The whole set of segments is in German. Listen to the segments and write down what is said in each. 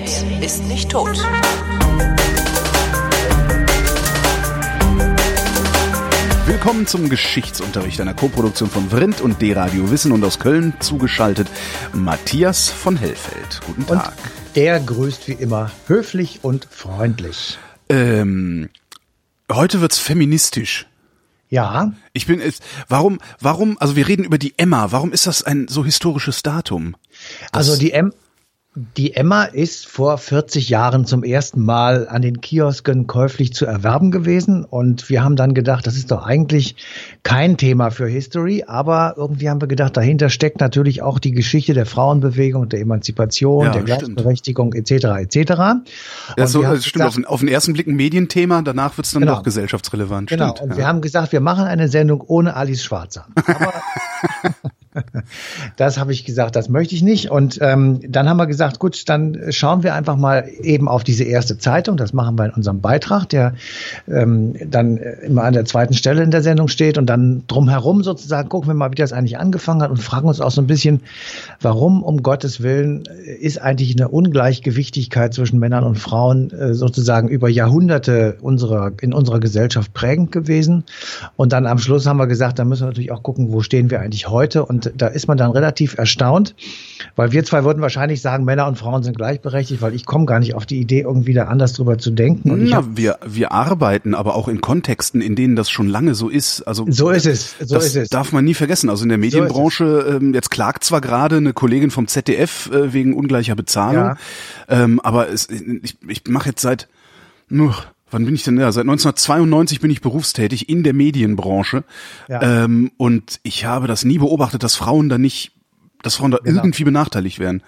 redet, ist nicht tot. Willkommen zum Geschichtsunterricht einer Koproduktion von Vrindt und D-Radio Wissen und aus Köln zugeschaltet Matthias von Hellfeld. Guten Tag. Und der grüßt wie immer höflich und freundlich. Ähm, heute wird's feministisch. Ja. Ich bin es. Warum? Warum? Also wir reden über die Emma. Warum ist das ein so historisches Datum? Das also die M die Emma ist vor 40 Jahren zum ersten Mal an den Kiosken käuflich zu erwerben gewesen und wir haben dann gedacht, das ist doch eigentlich kein Thema für History, aber irgendwie haben wir gedacht, dahinter steckt natürlich auch die Geschichte der Frauenbewegung, der Emanzipation, ja, der Gleichberechtigung etc. etc. Ja, so, das stimmt, gesagt, auf, auf, den ersten Blick ein Medienthema, danach wird es dann genau, doch gesellschaftsrelevant. Genau, stimmt, und ja. wir haben gesagt, wir machen eine Sendung ohne Alice Schwarzer. Aber das habe ich gesagt, das möchte ich nicht. Und ähm, dann haben wir gesagt, gut, dann schauen wir einfach mal eben auf diese erste Zeitung. Das machen wir in unserem Beitrag, der ähm, dann immer an der zweiten Stelle in der Sendung steht. Und dann drumherum sozusagen gucken wir mal, wie das eigentlich angefangen hat und fragen uns auch so ein bisschen, warum um Gottes Willen ist eigentlich eine Ungleichgewichtigkeit zwischen Männern und Frauen äh, sozusagen über Jahrhunderte unserer, in unserer Gesellschaft prägend gewesen. Und dann am Schluss haben wir gesagt, da müssen wir natürlich auch gucken, wo stehen wir eigentlich heute und und da ist man dann relativ erstaunt, weil wir zwei würden wahrscheinlich sagen, Männer und Frauen sind gleichberechtigt, weil ich komme gar nicht auf die Idee, irgendwie da anders drüber zu denken. Und Na, wir, wir arbeiten aber auch in Kontexten, in denen das schon lange so ist. Also so ist es. So das ist es. darf man nie vergessen. Also in der Medienbranche, so ähm, jetzt klagt zwar gerade eine Kollegin vom ZDF äh, wegen ungleicher Bezahlung, ja. ähm, aber es, ich, ich mache jetzt seit nur Wann bin ich denn? Ja, seit 1992 bin ich berufstätig in der Medienbranche. Ja. Ähm, und ich habe das nie beobachtet, dass Frauen da nicht dass Frauen da genau. irgendwie benachteiligt werden.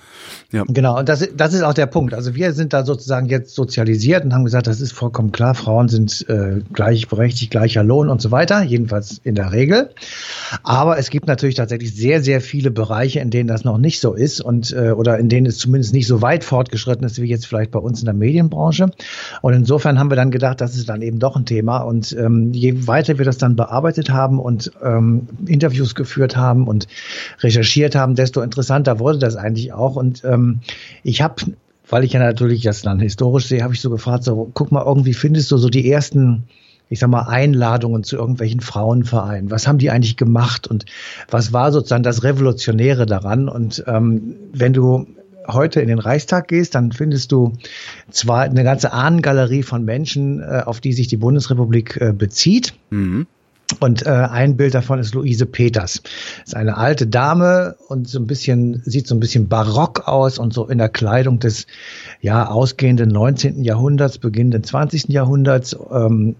Ja. Genau, und das, das ist auch der Punkt. Also wir sind da sozusagen jetzt sozialisiert und haben gesagt, das ist vollkommen klar, Frauen sind äh, gleichberechtigt, gleicher Lohn und so weiter, jedenfalls in der Regel. Aber es gibt natürlich tatsächlich sehr, sehr viele Bereiche, in denen das noch nicht so ist und äh, oder in denen es zumindest nicht so weit fortgeschritten ist wie jetzt vielleicht bei uns in der Medienbranche. Und insofern haben wir dann gedacht, das ist dann eben doch ein Thema. Und ähm, je weiter wir das dann bearbeitet haben und ähm, Interviews geführt haben und recherchiert haben, desto interessanter wurde das eigentlich auch. Und ähm, ich habe weil ich ja natürlich das dann historisch sehe, habe ich so gefragt, so guck mal, irgendwie findest du so die ersten, ich sag mal, Einladungen zu irgendwelchen Frauenvereinen. Was haben die eigentlich gemacht und was war sozusagen das Revolutionäre daran? Und ähm, wenn du heute in den Reichstag gehst, dann findest du zwar eine ganze Ahnengalerie von Menschen, äh, auf die sich die Bundesrepublik äh, bezieht. Mhm. Und äh, ein Bild davon ist Luise Peters. Ist eine alte Dame und so ein bisschen sieht so ein bisschen barock aus und so in der Kleidung des ja ausgehenden 19. Jahrhunderts, beginnenden 20. Jahrhunderts. Ähm,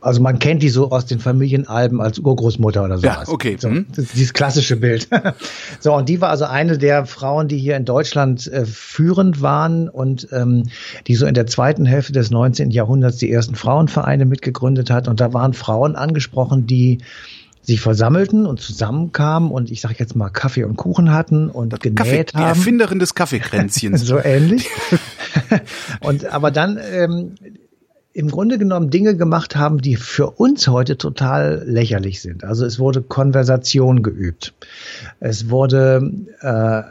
also man kennt die so aus den Familienalben als Urgroßmutter oder sowas. Ja, okay. So, mhm. dieses klassische Bild. so, und die war also eine der Frauen, die hier in Deutschland äh, führend waren und ähm, die so in der zweiten Hälfte des 19. Jahrhunderts die ersten Frauenvereine mitgegründet hat. Und da waren Frauen angesprochen, die sich versammelten und zusammenkamen und ich sage jetzt mal Kaffee und Kuchen hatten und das genäht Kaffee, haben. Die Erfinderin des Kaffeekränzchens. so ähnlich. und aber dann ähm, im Grunde genommen Dinge gemacht haben, die für uns heute total lächerlich sind. Also es wurde Konversation geübt. Es wurde äh,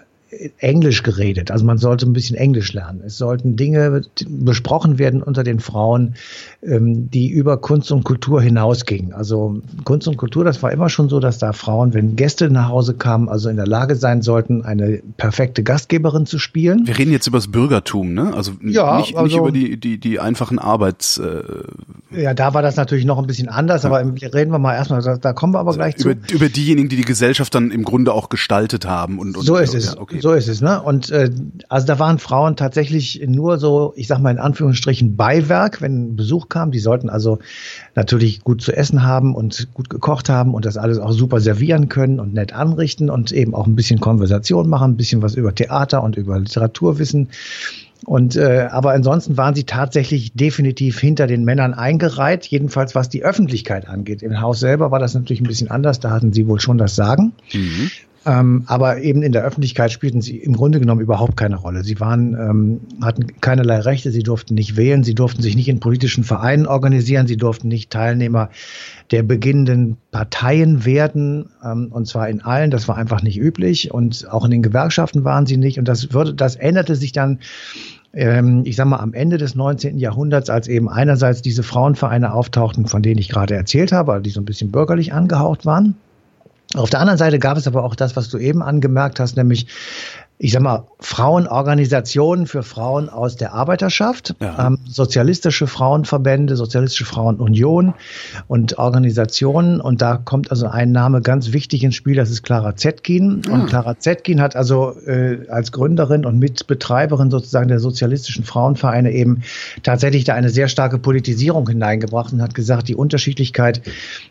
Englisch geredet. Also man sollte ein bisschen Englisch lernen. Es sollten Dinge besprochen werden unter den Frauen, ähm, die über Kunst und Kultur hinausgingen. Also Kunst und Kultur, das war immer schon so, dass da Frauen, wenn Gäste nach Hause kamen, also in der Lage sein sollten, eine perfekte Gastgeberin zu spielen. Wir reden jetzt über das Bürgertum, ne? Also ja, nicht, also, nicht über die, die, die einfachen Arbeits. Äh ja, da war das natürlich noch ein bisschen anders, ja. aber reden wir mal erstmal, da, da kommen wir aber gleich über, zu. Über diejenigen, die die Gesellschaft dann im Grunde auch gestaltet haben. Und, und so ist es. Okay. So ist es, ne? Und äh, also da waren Frauen tatsächlich nur so, ich sag mal in Anführungsstrichen Beiwerk, wenn Besuch kam. Die sollten also natürlich gut zu essen haben und gut gekocht haben und das alles auch super servieren können und nett anrichten und eben auch ein bisschen Konversation machen, ein bisschen was über Theater und über Literatur wissen. Und äh, aber ansonsten waren sie tatsächlich definitiv hinter den Männern eingereiht, jedenfalls was die Öffentlichkeit angeht. Im Haus selber war das natürlich ein bisschen anders, da hatten sie wohl schon das Sagen. Mhm. Ähm, aber eben in der Öffentlichkeit spielten sie im Grunde genommen überhaupt keine Rolle. Sie waren, ähm, hatten keinerlei Rechte, sie durften nicht wählen, sie durften sich nicht in politischen Vereinen organisieren, sie durften nicht Teilnehmer der beginnenden Parteien werden, ähm, und zwar in allen. Das war einfach nicht üblich und auch in den Gewerkschaften waren sie nicht. Und das würde, das änderte sich dann ähm, ich sag mal, am Ende des 19. Jahrhunderts, als eben einerseits diese Frauenvereine auftauchten, von denen ich gerade erzählt habe, die so ein bisschen bürgerlich angehaucht waren. Auf der anderen Seite gab es aber auch das, was du eben angemerkt hast, nämlich ich sag mal, Frauenorganisationen für Frauen aus der Arbeiterschaft, ja. ähm, sozialistische Frauenverbände, sozialistische Frauenunion und Organisationen. Und da kommt also ein Name ganz wichtig ins Spiel, das ist Clara Zetkin. Mhm. Und Clara Zetkin hat also äh, als Gründerin und Mitbetreiberin sozusagen der sozialistischen Frauenvereine eben tatsächlich da eine sehr starke Politisierung hineingebracht und hat gesagt, die Unterschiedlichkeit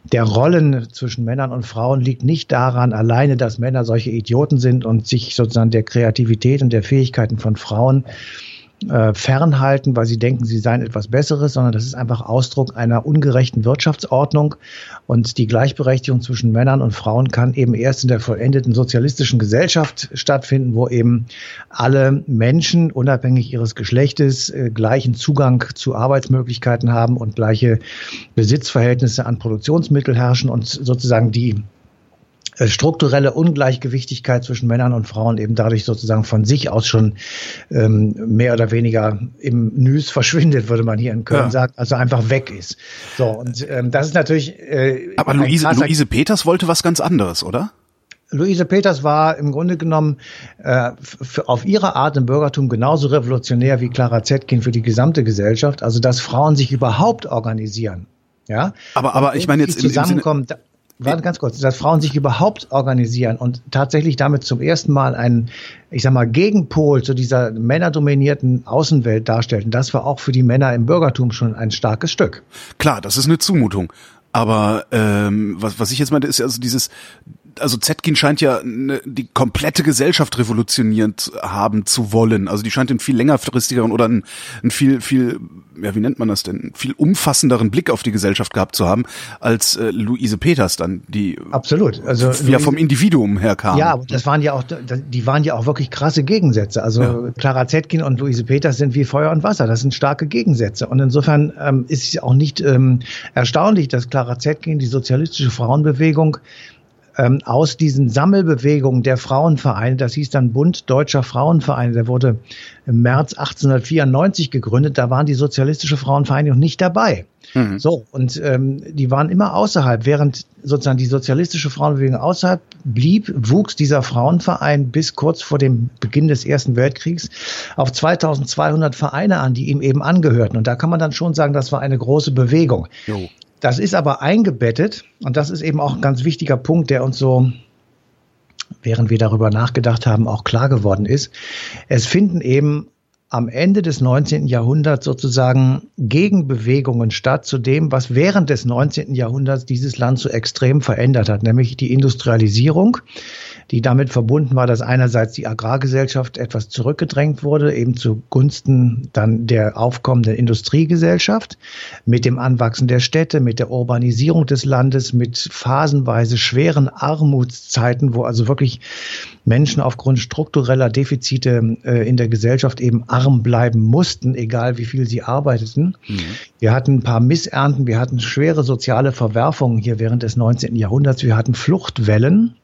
der Rollen zwischen Männern und Frauen liegt nicht daran alleine, dass Männer solche Idioten sind und sich sozusagen der Kreativität und der Fähigkeiten von Frauen äh, fernhalten, weil sie denken, sie seien etwas Besseres, sondern das ist einfach Ausdruck einer ungerechten Wirtschaftsordnung. Und die Gleichberechtigung zwischen Männern und Frauen kann eben erst in der vollendeten sozialistischen Gesellschaft stattfinden, wo eben alle Menschen, unabhängig ihres Geschlechtes, äh, gleichen Zugang zu Arbeitsmöglichkeiten haben und gleiche Besitzverhältnisse an Produktionsmittel herrschen und sozusagen die strukturelle Ungleichgewichtigkeit zwischen Männern und Frauen eben dadurch sozusagen von sich aus schon ähm, mehr oder weniger im Nüs verschwindet, würde man hier in Köln ja. sagen, also einfach weg ist. So, und ähm, das ist natürlich. Äh, Aber Luise, Luise Peters wollte was ganz anderes, oder? Luise Peters war im Grunde genommen äh, auf ihre Art im Bürgertum genauso revolutionär wie Clara Zetkin für die gesamte Gesellschaft, also dass Frauen sich überhaupt organisieren. Ja, aber aber ich meine jetzt zusammenkommen. Im Sinne warte ganz kurz, dass Frauen sich überhaupt organisieren und tatsächlich damit zum ersten Mal einen, ich sag mal, Gegenpol zu dieser männerdominierten Außenwelt darstellten, das war auch für die Männer im Bürgertum schon ein starkes Stück. Klar, das ist eine Zumutung. Aber ähm, was, was ich jetzt meinte, ist also dieses, also Zetkin scheint ja ne, die komplette Gesellschaft revolutionierend haben zu wollen. Also die scheint einen viel längerfristigeren oder einen, einen viel, viel, ja, wie nennt man das denn, viel umfassenderen Blick auf die Gesellschaft gehabt zu haben, als äh, Luise Peters dann, die absolut, also ja vom Individuum her kam. Ja, das waren ja auch, die waren ja auch wirklich krasse Gegensätze. Also ja. Clara Zetkin und Luise Peters sind wie Feuer und Wasser. Das sind starke Gegensätze. Und insofern ähm, ist es auch nicht ähm, erstaunlich, dass Clara Zetkin die sozialistische Frauenbewegung ähm, aus diesen Sammelbewegungen der Frauenvereine, das hieß dann Bund Deutscher Frauenvereine, der wurde im März 1894 gegründet, da waren die sozialistische Frauenvereinigung nicht dabei. Mhm. So, und ähm, die waren immer außerhalb, während sozusagen die sozialistische Frauenbewegung außerhalb blieb, wuchs dieser Frauenverein bis kurz vor dem Beginn des Ersten Weltkriegs auf 2200 Vereine an, die ihm eben angehörten. Und da kann man dann schon sagen, das war eine große Bewegung. Jo. Das ist aber eingebettet und das ist eben auch ein ganz wichtiger Punkt, der uns so, während wir darüber nachgedacht haben, auch klar geworden ist. Es finden eben am Ende des 19. Jahrhunderts sozusagen Gegenbewegungen statt zu dem, was während des 19. Jahrhunderts dieses Land so extrem verändert hat, nämlich die Industrialisierung die damit verbunden war, dass einerseits die Agrargesellschaft etwas zurückgedrängt wurde, eben zugunsten dann der aufkommenden Industriegesellschaft, mit dem Anwachsen der Städte, mit der Urbanisierung des Landes, mit phasenweise schweren Armutszeiten, wo also wirklich Menschen aufgrund struktureller Defizite äh, in der Gesellschaft eben arm bleiben mussten, egal wie viel sie arbeiteten. Mhm. Wir hatten ein paar Missernten, wir hatten schwere soziale Verwerfungen hier während des 19. Jahrhunderts, wir hatten Fluchtwellen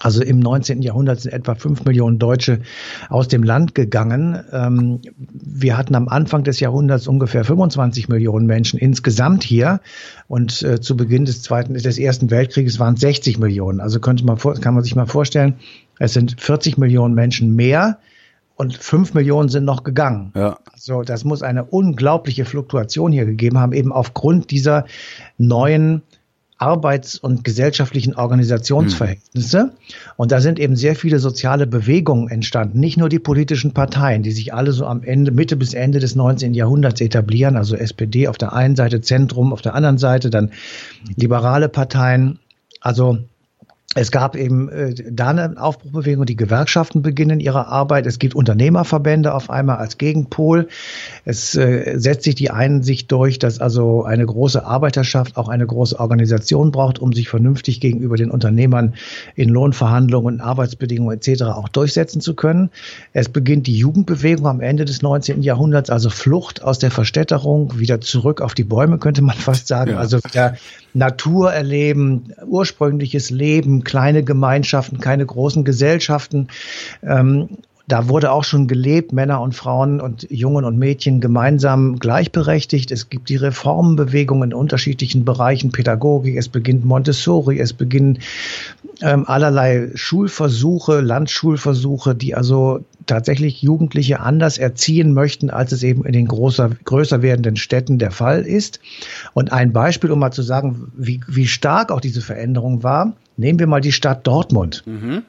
also im 19. Jahrhundert sind etwa fünf Millionen Deutsche aus dem Land gegangen. Ähm, wir hatten am Anfang des Jahrhunderts ungefähr 25 Millionen Menschen insgesamt hier. Und äh, zu Beginn des zweiten, des ersten Weltkrieges waren es 60 Millionen. Also könnte man, kann man sich mal vorstellen, es sind 40 Millionen Menschen mehr und fünf Millionen sind noch gegangen. Ja. Also das muss eine unglaubliche Fluktuation hier gegeben haben, eben aufgrund dieser neuen arbeits- und gesellschaftlichen Organisationsverhältnisse. Mhm. Und da sind eben sehr viele soziale Bewegungen entstanden. Nicht nur die politischen Parteien, die sich alle so am Ende, Mitte bis Ende des 19. Jahrhunderts etablieren, also SPD auf der einen Seite, Zentrum auf der anderen Seite, dann liberale Parteien. Also es gab eben äh, da eine Aufbruchbewegung, die Gewerkschaften beginnen ihre Arbeit. Es gibt Unternehmerverbände auf einmal als Gegenpol. Es äh, setzt sich die Einsicht durch, dass also eine große Arbeiterschaft auch eine große Organisation braucht, um sich vernünftig gegenüber den Unternehmern in Lohnverhandlungen, Arbeitsbedingungen etc. auch durchsetzen zu können. Es beginnt die Jugendbewegung am Ende des 19. Jahrhunderts, also Flucht aus der Verstädterung, wieder zurück auf die Bäume, könnte man fast sagen. Ja. Also wieder Natur erleben, ursprüngliches Leben, kleine Gemeinschaften, keine großen Gesellschaften. Ähm, da wurde auch schon gelebt, Männer und Frauen und Jungen und Mädchen gemeinsam gleichberechtigt. Es gibt die Reformbewegung in unterschiedlichen Bereichen, Pädagogik, es beginnt Montessori, es beginnen ähm, allerlei Schulversuche, Landschulversuche, die also tatsächlich Jugendliche anders erziehen möchten, als es eben in den großer, größer werdenden Städten der Fall ist. Und ein Beispiel, um mal zu sagen, wie, wie stark auch diese Veränderung war, nehmen wir mal die Stadt Dortmund. Mhm.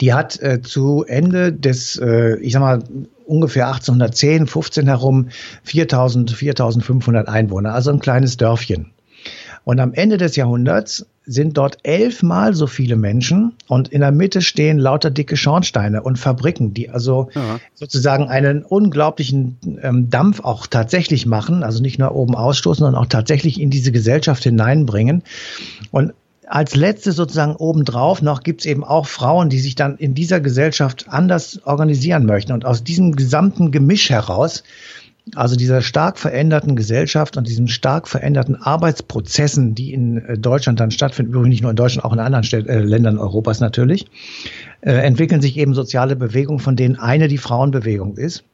Die hat äh, zu Ende des, äh, ich sag mal, ungefähr 1810, 15 herum 4000, 4500 Einwohner, also ein kleines Dörfchen. Und am Ende des Jahrhunderts sind dort elfmal so viele Menschen und in der Mitte stehen lauter dicke Schornsteine und Fabriken, die also ja. sozusagen einen unglaublichen ähm, Dampf auch tatsächlich machen, also nicht nur oben ausstoßen, sondern auch tatsächlich in diese Gesellschaft hineinbringen. Und als letztes sozusagen obendrauf noch gibt es eben auch Frauen, die sich dann in dieser Gesellschaft anders organisieren möchten. Und aus diesem gesamten Gemisch heraus, also dieser stark veränderten Gesellschaft und diesen stark veränderten Arbeitsprozessen, die in äh, Deutschland dann stattfinden, übrigens nicht nur in Deutschland, auch in anderen Städ äh, Ländern Europas natürlich, äh, entwickeln sich eben soziale Bewegungen, von denen eine die Frauenbewegung ist.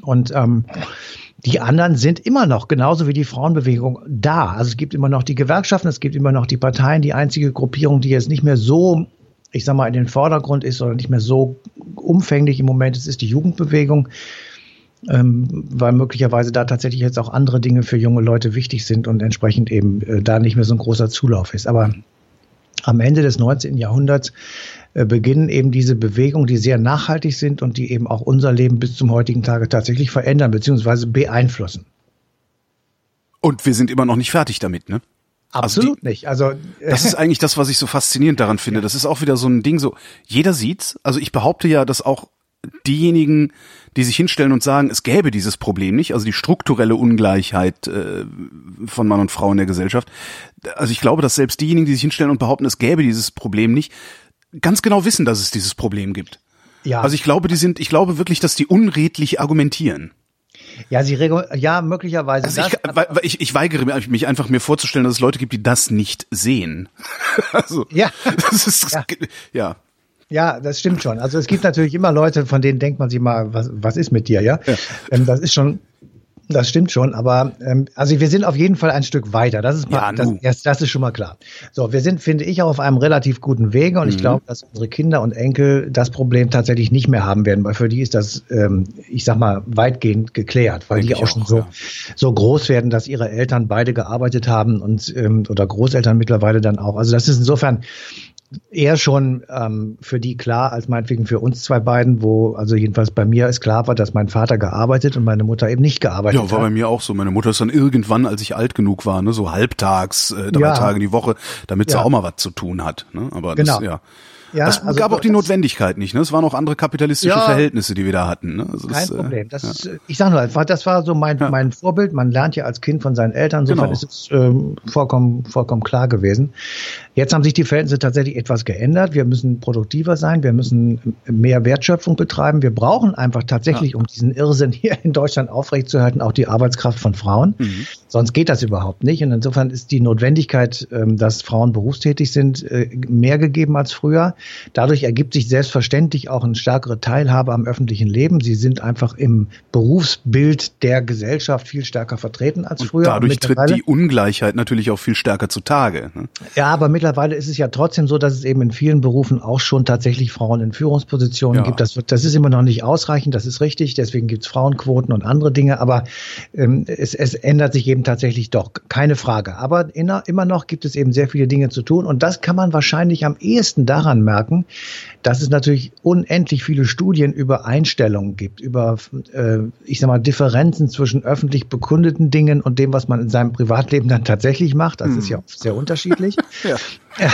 Und ähm, die anderen sind immer noch, genauso wie die Frauenbewegung, da. Also es gibt immer noch die Gewerkschaften, es gibt immer noch die Parteien. Die einzige Gruppierung, die jetzt nicht mehr so, ich sag mal, in den Vordergrund ist oder nicht mehr so umfänglich im Moment ist, ist die Jugendbewegung. Ähm, weil möglicherweise da tatsächlich jetzt auch andere Dinge für junge Leute wichtig sind und entsprechend eben äh, da nicht mehr so ein großer Zulauf ist. Aber am Ende des 19. Jahrhunderts äh, beginnen eben diese Bewegungen, die sehr nachhaltig sind und die eben auch unser Leben bis zum heutigen Tage tatsächlich verändern bzw. beeinflussen. Und wir sind immer noch nicht fertig damit, ne? Absolut also die, nicht. Also das ist eigentlich das, was ich so faszinierend daran finde. Ja. Das ist auch wieder so ein Ding. So jeder sieht's. Also ich behaupte ja, dass auch diejenigen, die sich hinstellen und sagen, es gäbe dieses Problem nicht, also die strukturelle Ungleichheit äh, von Mann und Frau in der Gesellschaft. Also ich glaube, dass selbst diejenigen, die sich hinstellen und behaupten, es gäbe dieses Problem nicht, ganz genau wissen, dass es dieses Problem gibt. Ja. Also ich glaube, die sind, ich glaube wirklich, dass die unredlich argumentieren. Ja, sie ja möglicherweise. Also ich, ich, ich weigere mich einfach mir vorzustellen, dass es Leute gibt, die das nicht sehen. also ja, das ist ja. ja. Ja, das stimmt schon. Also es gibt natürlich immer Leute, von denen denkt man sich mal, was, was ist mit dir, ja? ja. Ähm, das ist schon das stimmt schon, aber ähm, also wir sind auf jeden Fall ein Stück weiter. Das ist mal, ja, das, das, das, ist schon mal klar. So, wir sind, finde ich, auch auf einem relativ guten Wege und mhm. ich glaube, dass unsere Kinder und Enkel das Problem tatsächlich nicht mehr haben werden, weil für die ist das, ähm, ich sag mal, weitgehend geklärt, weil Denk die auch schon auch, so, ja. so groß werden, dass ihre Eltern beide gearbeitet haben und ähm, oder Großeltern mittlerweile dann auch. Also das ist insofern eher schon ähm, für die klar als meinetwegen für uns zwei beiden, wo also jedenfalls bei mir ist klar war, dass mein Vater gearbeitet und meine Mutter eben nicht gearbeitet hat. Ja, war hat. bei mir auch so. Meine Mutter ist dann irgendwann, als ich alt genug war, ne, so halbtags, äh, drei ja. Tage die Woche, damit sie ja. auch mal was zu tun hat. Ne? Aber genau. das, ja. Ja, es also gab auch die Notwendigkeit nicht. Ne? Es waren auch andere kapitalistische ja, Verhältnisse, die wir da hatten. Ne? Also kein das, äh, Problem. Das ja. ist, ich sage nur, das war so mein, mein Vorbild. Man lernt ja als Kind von seinen Eltern. Insofern genau. ist es ähm, vollkommen, vollkommen klar gewesen. Jetzt haben sich die Verhältnisse tatsächlich etwas geändert. Wir müssen produktiver sein. Wir müssen mehr Wertschöpfung betreiben. Wir brauchen einfach tatsächlich, um diesen Irrsinn hier in Deutschland aufrechtzuerhalten, auch die Arbeitskraft von Frauen. Mhm. Sonst geht das überhaupt nicht. Und insofern ist die Notwendigkeit, ähm, dass Frauen berufstätig sind, äh, mehr gegeben als früher. Dadurch ergibt sich selbstverständlich auch eine stärkere Teilhabe am öffentlichen Leben. Sie sind einfach im Berufsbild der Gesellschaft viel stärker vertreten als früher. Und dadurch tritt die Ungleichheit natürlich auch viel stärker zutage. Ne? Ja, aber mittlerweile ist es ja trotzdem so, dass es eben in vielen Berufen auch schon tatsächlich Frauen in Führungspositionen ja. gibt. Das, wird, das ist immer noch nicht ausreichend, das ist richtig. Deswegen gibt es Frauenquoten und andere Dinge. Aber ähm, es, es ändert sich eben tatsächlich doch, keine Frage. Aber in, immer noch gibt es eben sehr viele Dinge zu tun. Und das kann man wahrscheinlich am ehesten daran merken, dass es natürlich unendlich viele Studien über Einstellungen gibt, über, äh, ich sag mal, Differenzen zwischen öffentlich bekundeten Dingen und dem, was man in seinem Privatleben dann tatsächlich macht. Das hm. ist ja oft sehr unterschiedlich. ja. Ja,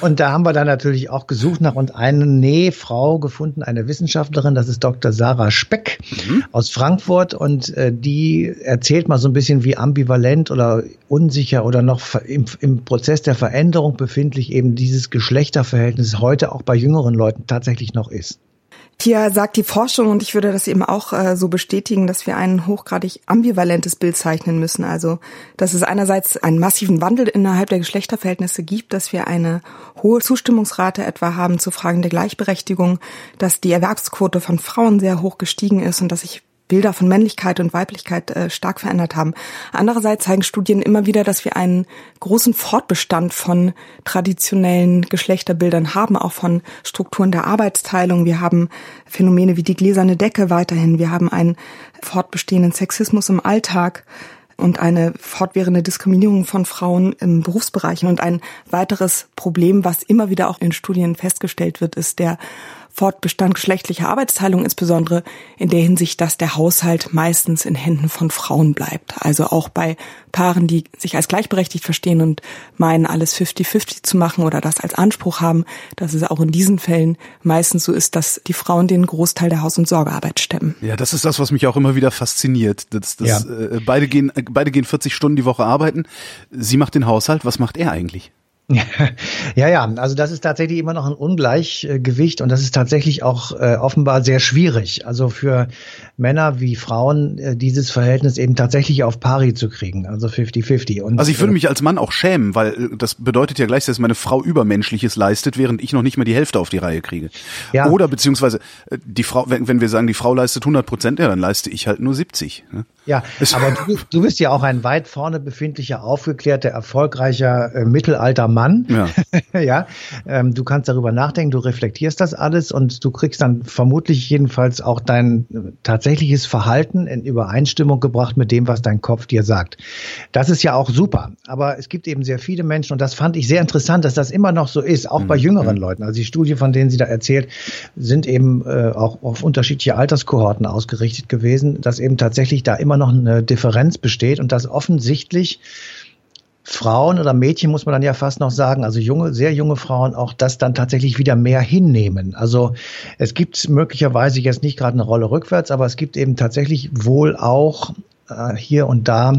und da haben wir dann natürlich auch gesucht nach und eine nee, Frau gefunden, eine Wissenschaftlerin, das ist Dr. Sarah Speck mhm. aus Frankfurt und äh, die erzählt mal so ein bisschen, wie ambivalent oder unsicher oder noch im, im Prozess der Veränderung befindlich eben dieses Geschlechterverhältnis heute auch bei jüngeren Leuten tatsächlich noch ist. Hier sagt die Forschung, und ich würde das eben auch äh, so bestätigen, dass wir ein hochgradig ambivalentes Bild zeichnen müssen. Also, dass es einerseits einen massiven Wandel innerhalb der Geschlechterverhältnisse gibt, dass wir eine hohe Zustimmungsrate etwa haben zu Fragen der Gleichberechtigung, dass die Erwerbsquote von Frauen sehr hoch gestiegen ist und dass sich Bilder von Männlichkeit und Weiblichkeit äh, stark verändert haben. Andererseits zeigen Studien immer wieder, dass wir einen großen Fortbestand von traditionellen Geschlechterbildern haben, auch von Strukturen der Arbeitsteilung. Wir haben Phänomene wie die gläserne Decke weiterhin. Wir haben einen fortbestehenden Sexismus im Alltag und eine fortwährende Diskriminierung von Frauen im Berufsbereich. Und ein weiteres Problem, was immer wieder auch in Studien festgestellt wird, ist der Fortbestand geschlechtlicher Arbeitsteilung, insbesondere in der Hinsicht, dass der Haushalt meistens in Händen von Frauen bleibt. Also auch bei Paaren, die sich als gleichberechtigt verstehen und meinen, alles 50-50 zu machen oder das als Anspruch haben, dass es auch in diesen Fällen meistens so ist, dass die Frauen den Großteil der Haus- und Sorgearbeit stemmen. Ja, das ist das, was mich auch immer wieder fasziniert. Das, das, ja. äh, beide, gehen, beide gehen 40 Stunden die Woche arbeiten. Sie macht den Haushalt. Was macht er eigentlich? Ja, ja, also das ist tatsächlich immer noch ein Ungleichgewicht und das ist tatsächlich auch äh, offenbar sehr schwierig. Also für Männer wie Frauen äh, dieses Verhältnis eben tatsächlich auf Pari zu kriegen, also 50-50. Also ich würde äh, mich als Mann auch schämen, weil äh, das bedeutet ja gleich, dass meine Frau Übermenschliches leistet, während ich noch nicht mal die Hälfte auf die Reihe kriege. Ja. Oder beziehungsweise äh, die Frau, wenn, wenn wir sagen, die Frau leistet 100 Prozent, ja, dann leiste ich halt nur 70. Ne? Ja, aber du, du bist ja auch ein weit vorne befindlicher, aufgeklärter, erfolgreicher äh, mittelalter Mann. Ja. ja. Ähm, du kannst darüber nachdenken, du reflektierst das alles und du kriegst dann vermutlich jedenfalls auch dein tatsächliches Verhalten in Übereinstimmung gebracht mit dem, was dein Kopf dir sagt. Das ist ja auch super. Aber es gibt eben sehr viele Menschen und das fand ich sehr interessant, dass das immer noch so ist, auch mhm. bei jüngeren mhm. Leuten. Also die Studie, von denen sie da erzählt, sind eben äh, auch auf unterschiedliche Alterskohorten ausgerichtet gewesen, dass eben tatsächlich da immer noch eine Differenz besteht und dass offensichtlich Frauen oder Mädchen muss man dann ja fast noch sagen, also junge, sehr junge Frauen auch das dann tatsächlich wieder mehr hinnehmen. Also es gibt möglicherweise jetzt nicht gerade eine Rolle rückwärts, aber es gibt eben tatsächlich wohl auch äh, hier und da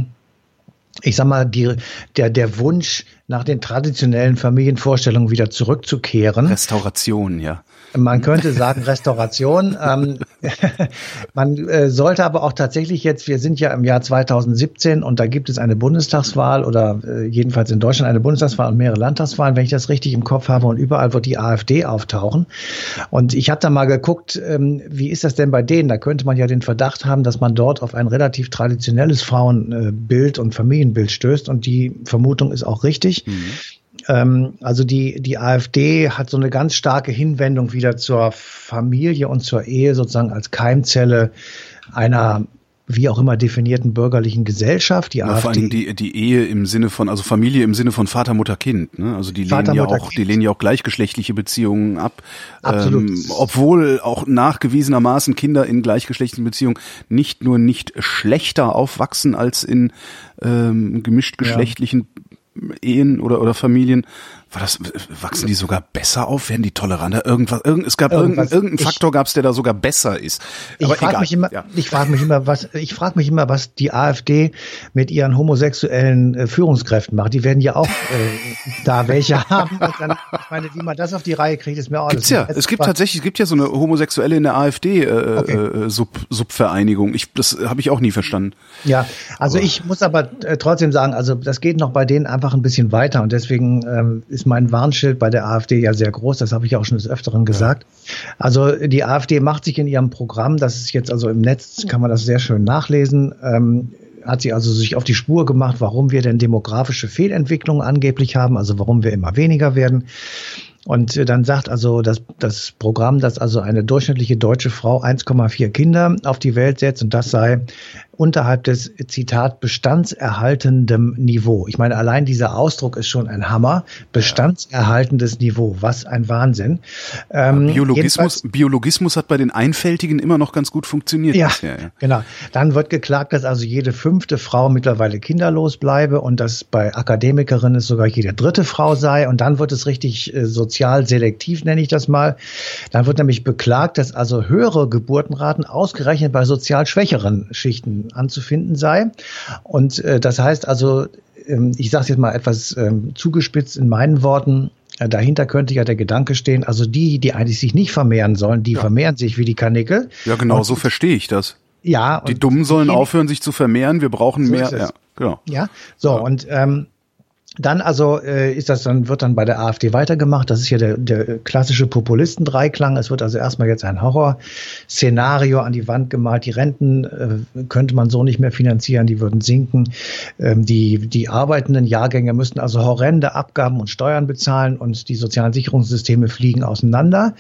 ich sag mal, die, der, der Wunsch, nach den traditionellen Familienvorstellungen wieder zurückzukehren. Restauration, ja. Man könnte sagen Restauration. ähm, man äh, sollte aber auch tatsächlich jetzt, wir sind ja im Jahr 2017 und da gibt es eine Bundestagswahl oder äh, jedenfalls in Deutschland eine Bundestagswahl und mehrere Landtagswahlen, wenn ich das richtig im Kopf habe und überall wird die AfD auftauchen. Und ich habe da mal geguckt, ähm, wie ist das denn bei denen? Da könnte man ja den Verdacht haben, dass man dort auf ein relativ traditionelles Frauenbild und Familienbild stößt und die Vermutung ist auch richtig. Mhm. Ähm, also die, die AfD hat so eine ganz starke Hinwendung wieder zur Familie und zur Ehe sozusagen als Keimzelle einer wie auch immer definierten bürgerlichen Gesellschaft. Die ja, AfD, vor allem die, die Ehe im Sinne von, also Familie im Sinne von Vater, Mutter, Kind. Ne? Also die Vater, lehnen ja Mutter, auch, kind. die lehnen ja auch gleichgeschlechtliche Beziehungen ab. Absolut. Ähm, obwohl auch nachgewiesenermaßen Kinder in gleichgeschlechtlichen Beziehungen nicht nur nicht schlechter aufwachsen als in ähm, gemischt geschlechtlichen ja. Ehen oder, oder Familien, war das, wachsen die sogar besser auf? Werden die toleranter? Irgendwas, irgend, es gab irgendwas, irgendeinen Faktor gab es, der da sogar besser ist. Aber ich frage mich immer, ja. ich frage mich immer, was, ich frage mich immer, was die AfD mit ihren homosexuellen äh, Führungskräften macht. Die werden ja auch äh, da welche haben. Dann, ich meine, wie man das auf die Reihe kriegt, ist mir auch Gibt's ja. Es gibt tatsächlich, es gibt ja so eine homosexuelle in der AfD äh, okay. äh, Sub, Subvereinigung. Ich, das habe ich auch nie verstanden. Ja, also aber. ich muss aber äh, trotzdem sagen, also das geht noch bei denen einfach ein bisschen weiter und deswegen ähm, ist mein Warnschild bei der AfD ja sehr groß, das habe ich auch schon des Öfteren gesagt. Also die AfD macht sich in ihrem Programm, das ist jetzt also im Netz, kann man das sehr schön nachlesen, ähm, hat sie also sich auf die Spur gemacht, warum wir denn demografische Fehlentwicklungen angeblich haben, also warum wir immer weniger werden. Und dann sagt also das, das Programm, dass also eine durchschnittliche deutsche Frau 1,4 Kinder auf die Welt setzt und das sei unterhalb des Zitat bestandserhaltendem Niveau. Ich meine, allein dieser Ausdruck ist schon ein Hammer. Bestandserhaltendes Niveau, was ein Wahnsinn. Ähm, Biologismus, Biologismus hat bei den Einfältigen immer noch ganz gut funktioniert. Ja, bisher, ja, genau. Dann wird geklagt, dass also jede fünfte Frau mittlerweile kinderlos bleibe und dass bei Akademikerinnen es sogar jede dritte Frau sei. Und dann wird es richtig äh, sozial selektiv, nenne ich das mal. Dann wird nämlich beklagt, dass also höhere Geburtenraten ausgerechnet bei sozial schwächeren Schichten anzufinden sei. Und äh, das heißt also, ähm, ich sage es jetzt mal etwas ähm, zugespitzt in meinen Worten, äh, Dahinter könnte ja der Gedanke stehen, also die, die eigentlich sich nicht vermehren sollen, die ja. vermehren sich wie die Kanickel. Ja, genau, und, so verstehe ich das. Ja. Die Dummen sollen aufhören, sich zu vermehren. Wir brauchen so mehr. Ja, genau. Ja, so ja. und ähm, dann also äh, ist das dann wird dann bei der AfD weitergemacht. Das ist ja der, der klassische Populistendreiklang. Es wird also erstmal jetzt ein Horrorszenario an die Wand gemalt. Die Renten äh, könnte man so nicht mehr finanzieren, die würden sinken. Ähm, die die arbeitenden Jahrgänge müssten also horrende Abgaben und Steuern bezahlen und die sozialen Sicherungssysteme fliegen auseinander.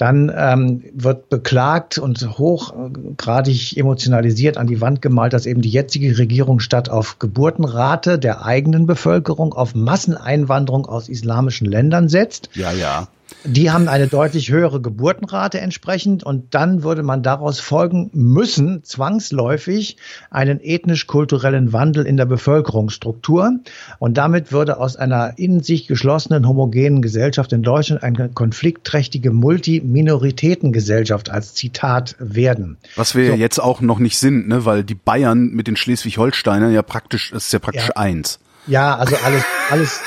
Dann ähm, wird beklagt und hochgradig emotionalisiert an die Wand gemalt, dass eben die jetzige Regierung statt auf Geburtenrate der eigenen Bevölkerung auf Masseneinwanderung aus islamischen Ländern setzt. Ja, ja. Die haben eine deutlich höhere Geburtenrate entsprechend und dann würde man daraus folgen müssen, zwangsläufig, einen ethnisch-kulturellen Wandel in der Bevölkerungsstruktur. Und damit würde aus einer in sich geschlossenen, homogenen Gesellschaft in Deutschland eine konfliktträchtige Multiminoritätengesellschaft als Zitat werden. Was wir so. jetzt auch noch nicht sind, ne? weil die Bayern mit den Schleswig-Holsteinern ja praktisch, das ist ja praktisch ja. eins. Ja, also alles, alles,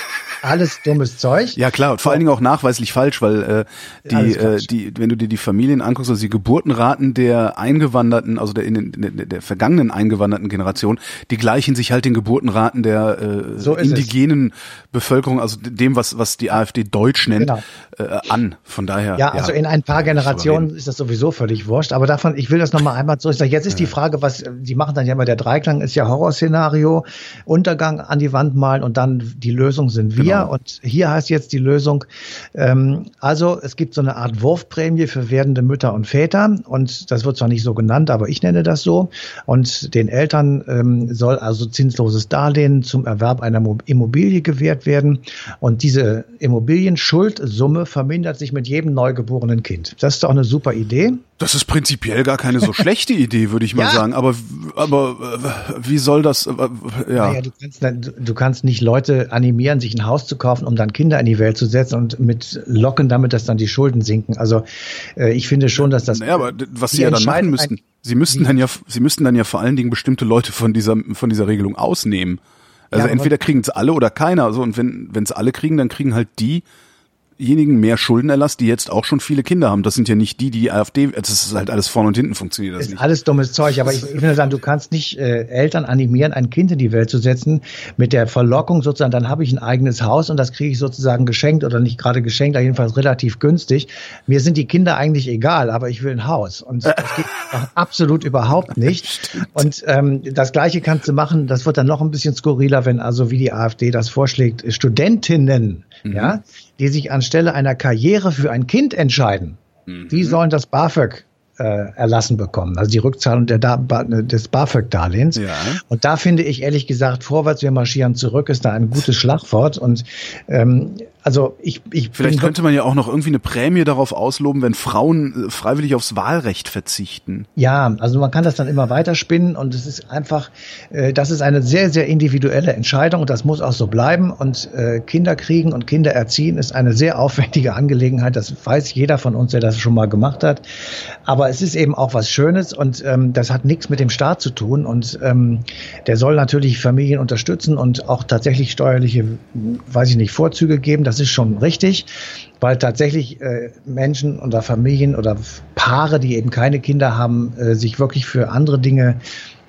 alles dummes Zeug. Ja klar, und vor allen Dingen auch nachweislich falsch, weil äh, die, äh, die, wenn du dir die Familien anguckst, also die Geburtenraten der Eingewanderten, also der, in, in, der, der vergangenen eingewanderten Generation, die gleichen sich halt den Geburtenraten der äh, so indigenen es. Bevölkerung, also dem, was, was die AfD Deutsch nennt, genau. äh, an. Von daher. Ja, also ja, in ein paar Generationen ist das sowieso völlig wurscht. Aber davon, ich will das nochmal einmal zurück sagen. Jetzt ist ja. die Frage, was, die machen dann ja immer der Dreiklang, ist ja Horrorszenario, Untergang an die Wand malen und dann die Lösung sind wir. Genau. Und hier heißt jetzt die Lösung, ähm, also es gibt so eine Art Wurfprämie für werdende Mütter und Väter. Und das wird zwar nicht so genannt, aber ich nenne das so. Und den Eltern ähm, soll also zinsloses Darlehen zum Erwerb einer Immobilie gewährt werden. Und diese Immobilienschuldsumme vermindert sich mit jedem neugeborenen Kind. Das ist doch eine super Idee. Das ist prinzipiell gar keine so schlechte Idee, würde ich mal ja. sagen. Aber, aber wie soll das? Ja. Naja, du, kannst, du kannst nicht Leute animieren, sich ein Haus zu kaufen, um dann Kinder in die Welt zu setzen und mit locken damit, dass dann die Schulden sinken. Also äh, ich finde schon, dass das. Naja, aber was sie ja dann machen müssten, sie müssten dann ja, sie müssten dann ja vor allen Dingen bestimmte Leute von dieser von dieser Regelung ausnehmen. Also ja, entweder kriegen es alle oder keiner. Also und wenn wenn es alle kriegen, dann kriegen halt die, diejenigen mehr Schuldenerlass, die jetzt auch schon viele Kinder haben. Das sind ja nicht die, die AfD, das ist halt alles vorne und hinten funktioniert das ist nicht. Alles dummes Zeug, aber ich, ich will sagen, du kannst nicht äh, Eltern animieren, ein Kind in die Welt zu setzen mit der Verlockung sozusagen, dann habe ich ein eigenes Haus und das kriege ich sozusagen geschenkt oder nicht gerade geschenkt, aber jedenfalls relativ günstig. Mir sind die Kinder eigentlich egal, aber ich will ein Haus und das geht absolut überhaupt nicht. Und ähm, das Gleiche kannst du machen, das wird dann noch ein bisschen skurriler, wenn also wie die AfD das vorschlägt, Studentinnen, mhm. ja, die sich anstelle einer Karriere für ein Kind entscheiden, mhm. die sollen das BAföG äh, erlassen bekommen, also die Rückzahlung der da des BAföG-Darlehens. Ja. Und da finde ich ehrlich gesagt, vorwärts, wir marschieren zurück, ist da ein gutes Schlagwort. Und ähm, also ich, ich vielleicht könnte man ja auch noch irgendwie eine Prämie darauf ausloben, wenn Frauen äh, freiwillig aufs Wahlrecht verzichten. Ja, also man kann das dann immer weiterspinnen und es ist einfach, äh, das ist eine sehr sehr individuelle Entscheidung und das muss auch so bleiben. Und äh, Kinder kriegen und Kinder erziehen ist eine sehr aufwendige Angelegenheit. Das weiß jeder von uns, der das schon mal gemacht hat. Aber es ist eben auch was Schönes und ähm, das hat nichts mit dem Staat zu tun und ähm, der soll natürlich Familien unterstützen und auch tatsächlich steuerliche, weiß ich nicht, Vorzüge geben. Das ist schon richtig, weil tatsächlich äh, Menschen oder Familien oder Paare, die eben keine Kinder haben, äh, sich wirklich für andere Dinge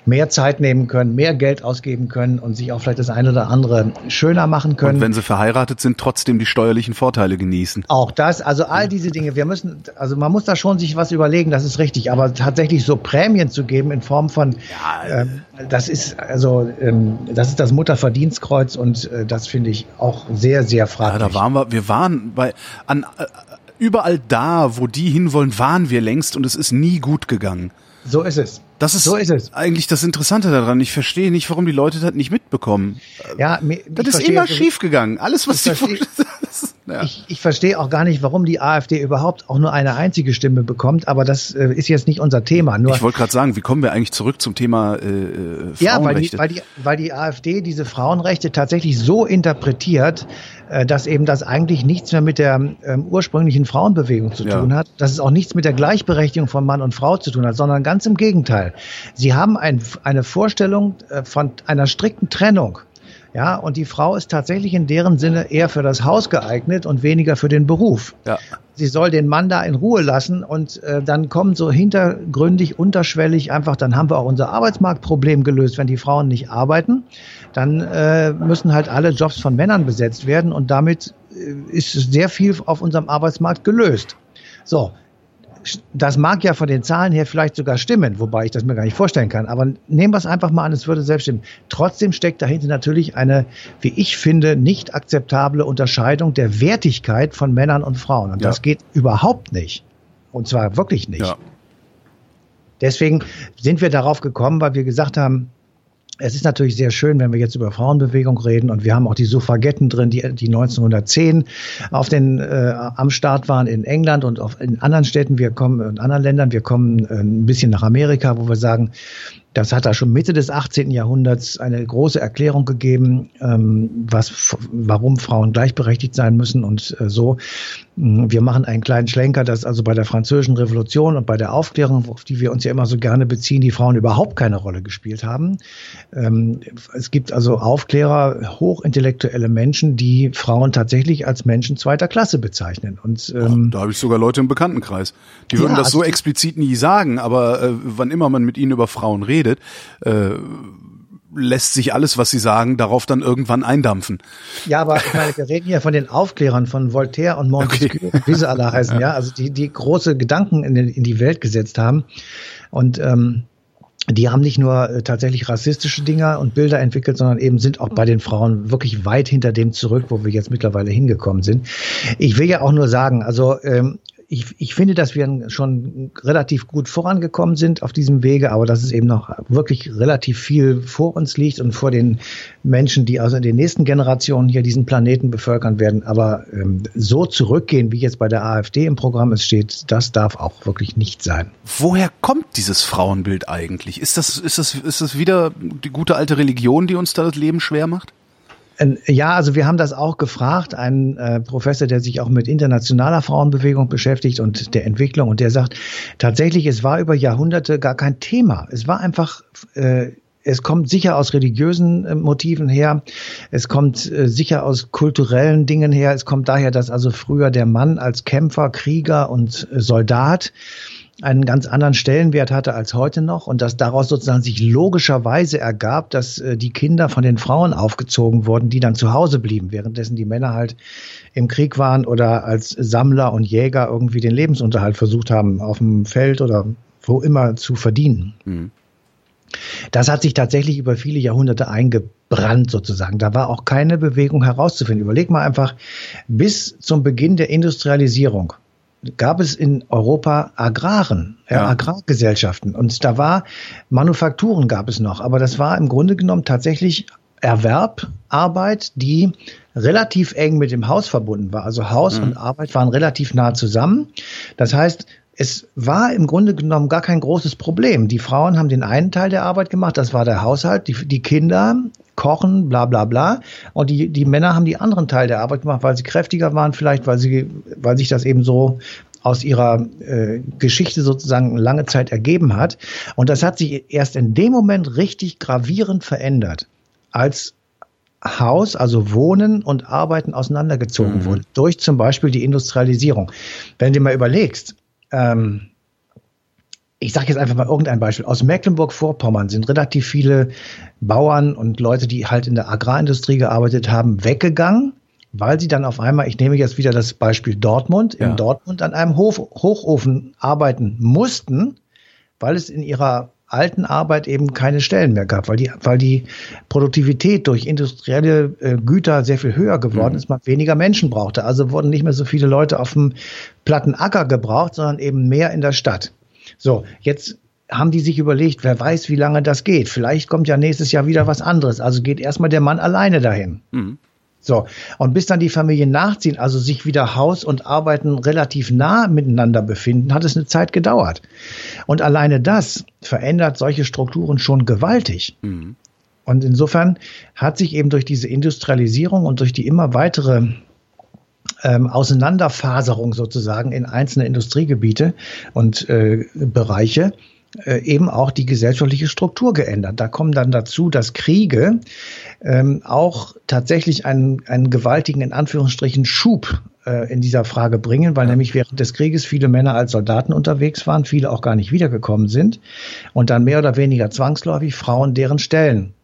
mehr Zeit nehmen können, mehr Geld ausgeben können und sich auch vielleicht das eine oder andere schöner machen können. Und wenn sie verheiratet sind, trotzdem die steuerlichen Vorteile genießen. Auch das, also all diese Dinge. Wir müssen, also man muss da schon sich was überlegen, das ist richtig. Aber tatsächlich so Prämien zu geben in Form von, ja, äh, das ist also, ähm, das ist das Mutterverdienstkreuz und äh, das finde ich auch sehr, sehr fraglich. Ja, da waren wir, wir waren bei, an, äh, überall da, wo die hinwollen, waren wir längst und es ist nie gut gegangen. So ist es. Das ist, so ist eigentlich das Interessante daran. Ich verstehe nicht, warum die Leute das nicht mitbekommen. Ja, das ist immer schief gegangen. Alles, was ich verstehe, ja. ich, ich verstehe auch gar nicht, warum die AfD überhaupt auch nur eine einzige Stimme bekommt, aber das äh, ist jetzt nicht unser Thema. Nur, ich wollte gerade sagen, wie kommen wir eigentlich zurück zum Thema äh, Frauenrechte? Ja, weil die, weil, die, weil die AfD diese Frauenrechte tatsächlich so interpretiert, äh, dass eben das eigentlich nichts mehr mit der ähm, ursprünglichen Frauenbewegung zu tun ja. hat, dass es auch nichts mit der Gleichberechtigung von Mann und Frau zu tun hat, sondern ganz im Gegenteil. Sie haben ein, eine Vorstellung äh, von einer strikten Trennung. Ja, und die Frau ist tatsächlich in deren Sinne eher für das Haus geeignet und weniger für den Beruf. Ja. Sie soll den Mann da in Ruhe lassen und äh, dann kommen so hintergründig, unterschwellig einfach, dann haben wir auch unser Arbeitsmarktproblem gelöst, wenn die Frauen nicht arbeiten dann äh, müssen halt alle Jobs von Männern besetzt werden und damit äh, ist sehr viel auf unserem Arbeitsmarkt gelöst. So, das mag ja von den Zahlen her vielleicht sogar stimmen, wobei ich das mir gar nicht vorstellen kann. Aber nehmen wir es einfach mal an, es würde selbst stimmen. Trotzdem steckt dahinter natürlich eine, wie ich finde, nicht akzeptable Unterscheidung der Wertigkeit von Männern und Frauen. Und ja. das geht überhaupt nicht. Und zwar wirklich nicht. Ja. Deswegen sind wir darauf gekommen, weil wir gesagt haben, es ist natürlich sehr schön, wenn wir jetzt über Frauenbewegung reden und wir haben auch die Suffragetten drin, die, die 1910 auf den, äh, am Start waren in England und auf, in anderen Städten. Wir kommen in anderen Ländern, wir kommen äh, ein bisschen nach Amerika, wo wir sagen, das hat da schon Mitte des 18. Jahrhunderts eine große Erklärung gegeben, ähm, was, warum Frauen gleichberechtigt sein müssen und äh, so. Mm, wir machen einen kleinen Schlenker, dass also bei der Französischen Revolution und bei der Aufklärung, auf die wir uns ja immer so gerne beziehen, die Frauen überhaupt keine Rolle gespielt haben. Ähm, es gibt also Aufklärer, hochintellektuelle Menschen, die Frauen tatsächlich als Menschen zweiter Klasse bezeichnen. Und ähm, da habe ich sogar Leute im Bekanntenkreis. Die würden ja, das so also explizit nie sagen, aber äh, wann immer man mit ihnen über Frauen redet, redet, äh, lässt sich alles, was sie sagen, darauf dann irgendwann eindampfen. Ja, aber ich meine, wir reden hier von den Aufklärern von Voltaire und Montesquieu, okay. wie sie alle heißen, ja, also die, die große Gedanken in, in die Welt gesetzt haben. Und ähm, die haben nicht nur äh, tatsächlich rassistische Dinger und Bilder entwickelt, sondern eben sind auch bei den Frauen wirklich weit hinter dem zurück, wo wir jetzt mittlerweile hingekommen sind. Ich will ja auch nur sagen, also ähm, ich, ich finde, dass wir schon relativ gut vorangekommen sind auf diesem Wege, aber dass es eben noch wirklich relativ viel vor uns liegt und vor den Menschen, die also in den nächsten Generationen hier diesen Planeten bevölkern werden. Aber ähm, so zurückgehen, wie jetzt bei der AfD im Programm es steht, das darf auch wirklich nicht sein. Woher kommt dieses Frauenbild eigentlich? Ist das, ist das, ist das wieder die gute alte Religion, die uns da das Leben schwer macht? Ja, also wir haben das auch gefragt, ein äh, Professor, der sich auch mit internationaler Frauenbewegung beschäftigt und der Entwicklung, und der sagt, tatsächlich, es war über Jahrhunderte gar kein Thema. Es war einfach, äh, es kommt sicher aus religiösen äh, Motiven her, es kommt äh, sicher aus kulturellen Dingen her, es kommt daher, dass also früher der Mann als Kämpfer, Krieger und Soldat einen ganz anderen Stellenwert hatte als heute noch und dass daraus sozusagen sich logischerweise ergab, dass äh, die Kinder von den Frauen aufgezogen wurden, die dann zu Hause blieben, währenddessen die Männer halt im Krieg waren oder als Sammler und Jäger irgendwie den Lebensunterhalt versucht haben, auf dem Feld oder wo immer zu verdienen. Mhm. Das hat sich tatsächlich über viele Jahrhunderte eingebrannt sozusagen. Da war auch keine Bewegung herauszufinden. Überleg mal einfach, bis zum Beginn der Industrialisierung gab es in Europa Agraren, ja. Agrargesellschaften. Und da war, Manufakturen gab es noch, aber das war im Grunde genommen tatsächlich Erwerb, Arbeit, die relativ eng mit dem Haus verbunden war. Also Haus mhm. und Arbeit waren relativ nah zusammen. Das heißt, es war im Grunde genommen gar kein großes Problem. Die Frauen haben den einen Teil der Arbeit gemacht, das war der Haushalt, die, die Kinder kochen, bla bla bla. Und die, die Männer haben die anderen Teil der Arbeit gemacht, weil sie kräftiger waren, vielleicht, weil sie, weil sich das eben so aus ihrer äh, Geschichte sozusagen lange Zeit ergeben hat. Und das hat sich erst in dem Moment richtig gravierend verändert, als Haus, also Wohnen und Arbeiten auseinandergezogen mhm. wurde, durch zum Beispiel die Industrialisierung. Wenn du mal überlegst, ähm, ich sage jetzt einfach mal irgendein Beispiel. Aus Mecklenburg-Vorpommern sind relativ viele Bauern und Leute, die halt in der Agrarindustrie gearbeitet haben, weggegangen, weil sie dann auf einmal, ich nehme jetzt wieder das Beispiel Dortmund, ja. in Dortmund an einem Hof, Hochofen arbeiten mussten, weil es in ihrer alten Arbeit eben keine Stellen mehr gab, weil die, weil die Produktivität durch industrielle äh, Güter sehr viel höher geworden mhm. ist, man weniger Menschen brauchte. Also wurden nicht mehr so viele Leute auf dem platten Acker gebraucht, sondern eben mehr in der Stadt. So, jetzt haben die sich überlegt, wer weiß, wie lange das geht. Vielleicht kommt ja nächstes Jahr wieder was anderes. Also geht erstmal der Mann alleine dahin. Mhm. So, und bis dann die Familien nachziehen, also sich wieder Haus und Arbeiten relativ nah miteinander befinden, hat es eine Zeit gedauert. Und alleine das verändert solche Strukturen schon gewaltig. Mhm. Und insofern hat sich eben durch diese Industrialisierung und durch die immer weitere ähm, Auseinanderfaserung sozusagen in einzelne Industriegebiete und äh, Bereiche äh, eben auch die gesellschaftliche Struktur geändert. Da kommen dann dazu, dass Kriege ähm, auch tatsächlich einen, einen gewaltigen, in Anführungsstrichen, Schub äh, in dieser Frage bringen, weil nämlich während des Krieges viele Männer als Soldaten unterwegs waren, viele auch gar nicht wiedergekommen sind und dann mehr oder weniger zwangsläufig Frauen deren Stellen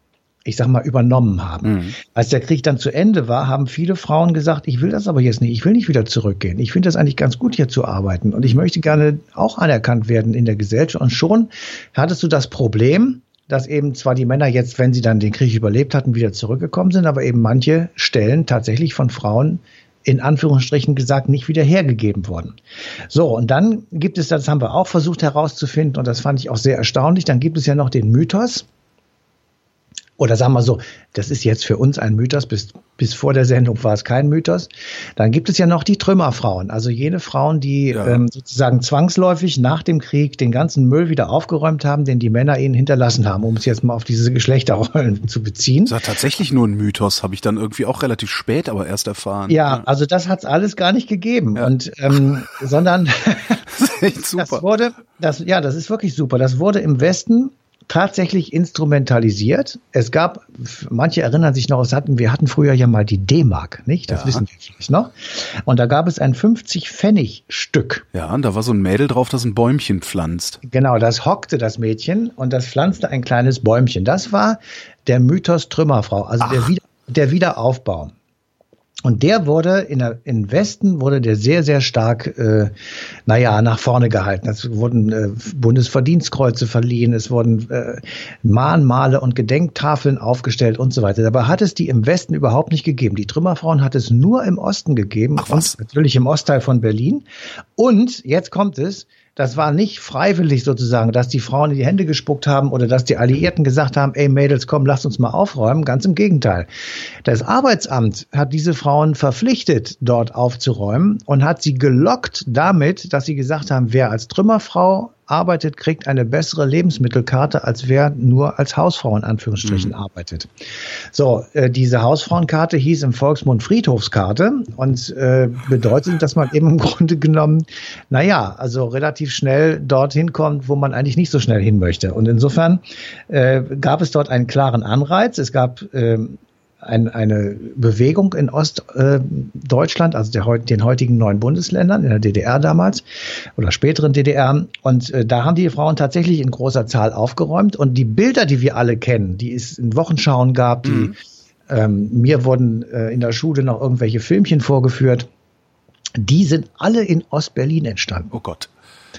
ich sag mal, übernommen haben. Mhm. Als der Krieg dann zu Ende war, haben viele Frauen gesagt, ich will das aber jetzt nicht, ich will nicht wieder zurückgehen. Ich finde das eigentlich ganz gut, hier zu arbeiten und ich möchte gerne auch anerkannt werden in der Gesellschaft. Und schon hattest du das Problem, dass eben zwar die Männer jetzt, wenn sie dann den Krieg überlebt hatten, wieder zurückgekommen sind, aber eben manche Stellen tatsächlich von Frauen in Anführungsstrichen gesagt nicht wieder hergegeben worden. So, und dann gibt es, das haben wir auch versucht herauszufinden, und das fand ich auch sehr erstaunlich, dann gibt es ja noch den Mythos, oder sagen wir so, das ist jetzt für uns ein Mythos, bis, bis vor der Sendung war es kein Mythos. Dann gibt es ja noch die Trümmerfrauen, also jene Frauen, die ja. ähm, sozusagen zwangsläufig nach dem Krieg den ganzen Müll wieder aufgeräumt haben, den die Männer ihnen hinterlassen haben, um es jetzt mal auf diese Geschlechterrollen zu beziehen. Das ist tatsächlich nur ein Mythos, habe ich dann irgendwie auch relativ spät aber erst erfahren. Ja, ja. also das hat es alles gar nicht gegeben. Ja. Und ähm, sondern das, ist echt super. das wurde, das, ja, das ist wirklich super. Das wurde im Westen tatsächlich instrumentalisiert. Es gab, manche erinnern sich noch, es hatten, wir hatten früher ja mal die D-Mark, nicht? Das ja. wissen wir vielleicht noch. Und da gab es ein 50-Pfennig-Stück. Ja, und da war so ein Mädel drauf, das ein Bäumchen pflanzt. Genau, das hockte das Mädchen und das pflanzte ein kleines Bäumchen. Das war der Mythos Trümmerfrau, also der, Wieder, der Wiederaufbau. Und der wurde in der, im Westen wurde der sehr, sehr stark, äh, naja, nach vorne gehalten. Es wurden äh, Bundesverdienstkreuze verliehen, es wurden äh, Mahnmale und Gedenktafeln aufgestellt und so weiter. Dabei hat es die im Westen überhaupt nicht gegeben. Die Trümmerfrauen hat es nur im Osten gegeben. Ach was? natürlich im Ostteil von Berlin. Und jetzt kommt es, das war nicht freiwillig sozusagen, dass die Frauen in die Hände gespuckt haben oder dass die Alliierten gesagt haben, ey Mädels, komm, lasst uns mal aufräumen. Ganz im Gegenteil. Das Arbeitsamt hat diese Frauen verpflichtet, dort aufzuräumen und hat sie gelockt damit, dass sie gesagt haben, wer als Trümmerfrau arbeitet, kriegt eine bessere Lebensmittelkarte, als wer nur als Hausfrau in Anführungsstrichen mhm. arbeitet. So, äh, diese Hausfrauenkarte hieß im Volksmund Friedhofskarte und äh, bedeutet, dass man eben im Grunde genommen, naja, also relativ schnell dorthin kommt, wo man eigentlich nicht so schnell hin möchte. Und insofern äh, gab es dort einen klaren Anreiz. Es gab äh, ein, eine Bewegung in Ostdeutschland, äh, also der, den heutigen neuen Bundesländern, in der DDR damals oder späteren DDR. Und äh, da haben die Frauen tatsächlich in großer Zahl aufgeräumt. Und die Bilder, die wir alle kennen, die es in Wochenschauen gab, die mhm. ähm, mir wurden äh, in der Schule noch irgendwelche Filmchen vorgeführt, die sind alle in Ostberlin entstanden. Oh Gott.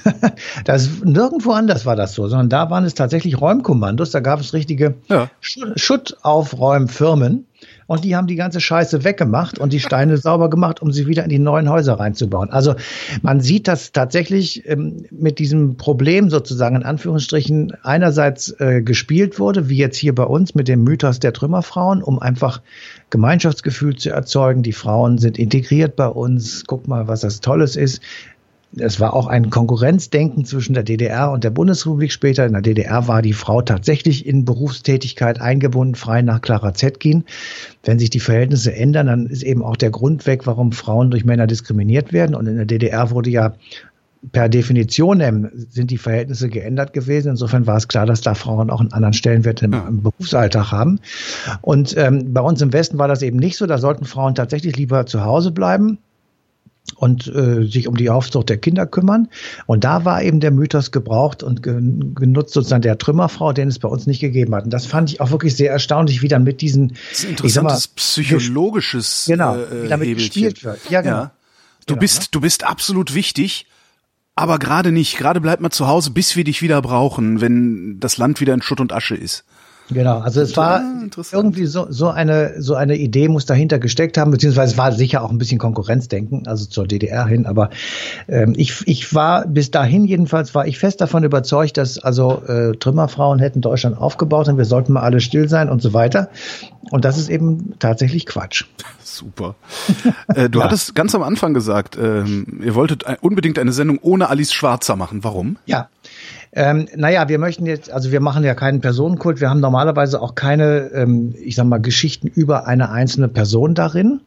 das, nirgendwo anders war das so, sondern da waren es tatsächlich Räumkommandos, da gab es richtige ja. Schuttaufräumfirmen und die haben die ganze Scheiße weggemacht und die Steine sauber gemacht, um sie wieder in die neuen Häuser reinzubauen. Also man sieht, dass tatsächlich ähm, mit diesem Problem sozusagen in Anführungsstrichen einerseits äh, gespielt wurde, wie jetzt hier bei uns mit dem Mythos der Trümmerfrauen, um einfach Gemeinschaftsgefühl zu erzeugen. Die Frauen sind integriert bei uns. Guck mal, was das Tolles ist es war auch ein Konkurrenzdenken zwischen der DDR und der Bundesrepublik später. In der DDR war die Frau tatsächlich in Berufstätigkeit eingebunden, frei nach Clara Zetkin. Wenn sich die Verhältnisse ändern, dann ist eben auch der Grund weg, warum Frauen durch Männer diskriminiert werden. Und in der DDR wurde ja per Definition sind die Verhältnisse geändert gewesen. Insofern war es klar, dass da Frauen auch einen anderen Stellenwert im, im Berufsalltag haben. Und ähm, bei uns im Westen war das eben nicht so. Da sollten Frauen tatsächlich lieber zu Hause bleiben und äh, sich um die Aufzucht der Kinder kümmern. Und da war eben der Mythos gebraucht und genutzt sozusagen der Trümmerfrau, den es bei uns nicht gegeben hat. Und das fand ich auch wirklich sehr erstaunlich, wie dann mit diesen das interessantes mal, psychologisches genau, äh, wie damit Hebelchen. gespielt wird. Ja, genau. Ja. Du genau, bist ne? du bist absolut wichtig. Aber gerade nicht. Gerade bleib mal zu Hause, bis wir dich wieder brauchen, wenn das Land wieder in Schutt und Asche ist. Genau, also es war irgendwie so, so eine so eine Idee muss dahinter gesteckt haben, beziehungsweise es war sicher auch ein bisschen Konkurrenzdenken, also zur DDR hin. Aber ähm, ich, ich war bis dahin jedenfalls war ich fest davon überzeugt, dass also äh, Trümmerfrauen hätten Deutschland aufgebaut und wir sollten mal alle still sein und so weiter. Und das ist eben tatsächlich Quatsch. Super. äh, du ja. hattest ganz am Anfang gesagt, ähm, ihr wolltet unbedingt eine Sendung ohne Alice Schwarzer machen. Warum? Ja. Ähm, naja, wir möchten jetzt, also wir machen ja keinen Personenkult, wir haben normalerweise auch keine, ähm, ich sag mal, Geschichten über eine einzelne Person darin.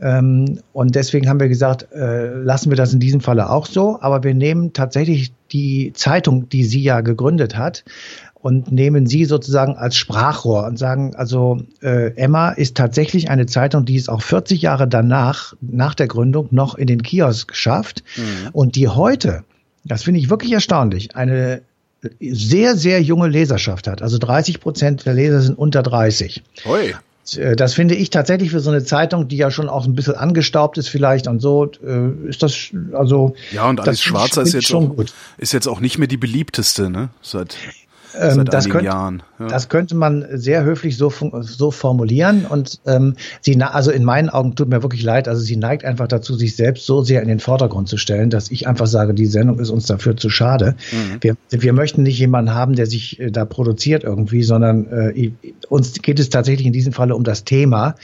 Ähm, und deswegen haben wir gesagt, äh, lassen wir das in diesem Falle auch so, aber wir nehmen tatsächlich die Zeitung, die sie ja gegründet hat, und nehmen sie sozusagen als Sprachrohr und sagen, also äh, Emma ist tatsächlich eine Zeitung, die es auch 40 Jahre danach, nach der Gründung, noch in den Kiosk schafft mhm. und die heute das finde ich wirklich erstaunlich, eine sehr, sehr junge Leserschaft hat. Also 30 Prozent der Leser sind unter 30. Oi. Äh, das finde ich tatsächlich für so eine Zeitung, die ja schon auch ein bisschen angestaubt ist vielleicht und so, äh, ist das also. Ja, und Alice Schwarzer ist jetzt, auch, ist jetzt auch nicht mehr die beliebteste, ne? Seit ähm, das, könnt, Jahren. Ja. das könnte man sehr höflich so, so formulieren. Und ähm, sie, also in meinen Augen tut mir wirklich leid. Also sie neigt einfach dazu, sich selbst so sehr in den Vordergrund zu stellen, dass ich einfach sage, die Sendung ist uns dafür zu schade. Mhm. Wir, wir möchten nicht jemanden haben, der sich äh, da produziert irgendwie, sondern äh, uns geht es tatsächlich in diesem Falle um das Thema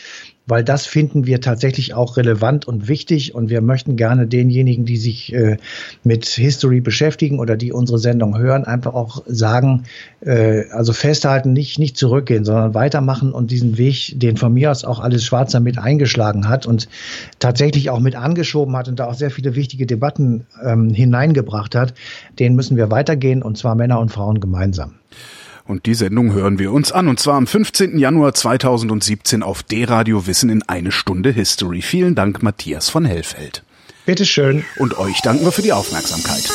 weil das finden wir tatsächlich auch relevant und wichtig und wir möchten gerne denjenigen, die sich äh, mit History beschäftigen oder die unsere Sendung hören, einfach auch sagen, äh, also festhalten, nicht, nicht zurückgehen, sondern weitermachen und diesen Weg, den von mir aus auch alles Schwarzer mit eingeschlagen hat und tatsächlich auch mit angeschoben hat und da auch sehr viele wichtige Debatten ähm, hineingebracht hat, den müssen wir weitergehen und zwar Männer und Frauen gemeinsam. Und die Sendung hören wir uns an, und zwar am 15. Januar 2017 auf D-Radio Wissen in eine Stunde History. Vielen Dank, Matthias von Hellfeld. Bitteschön. Und euch danken wir für die Aufmerksamkeit.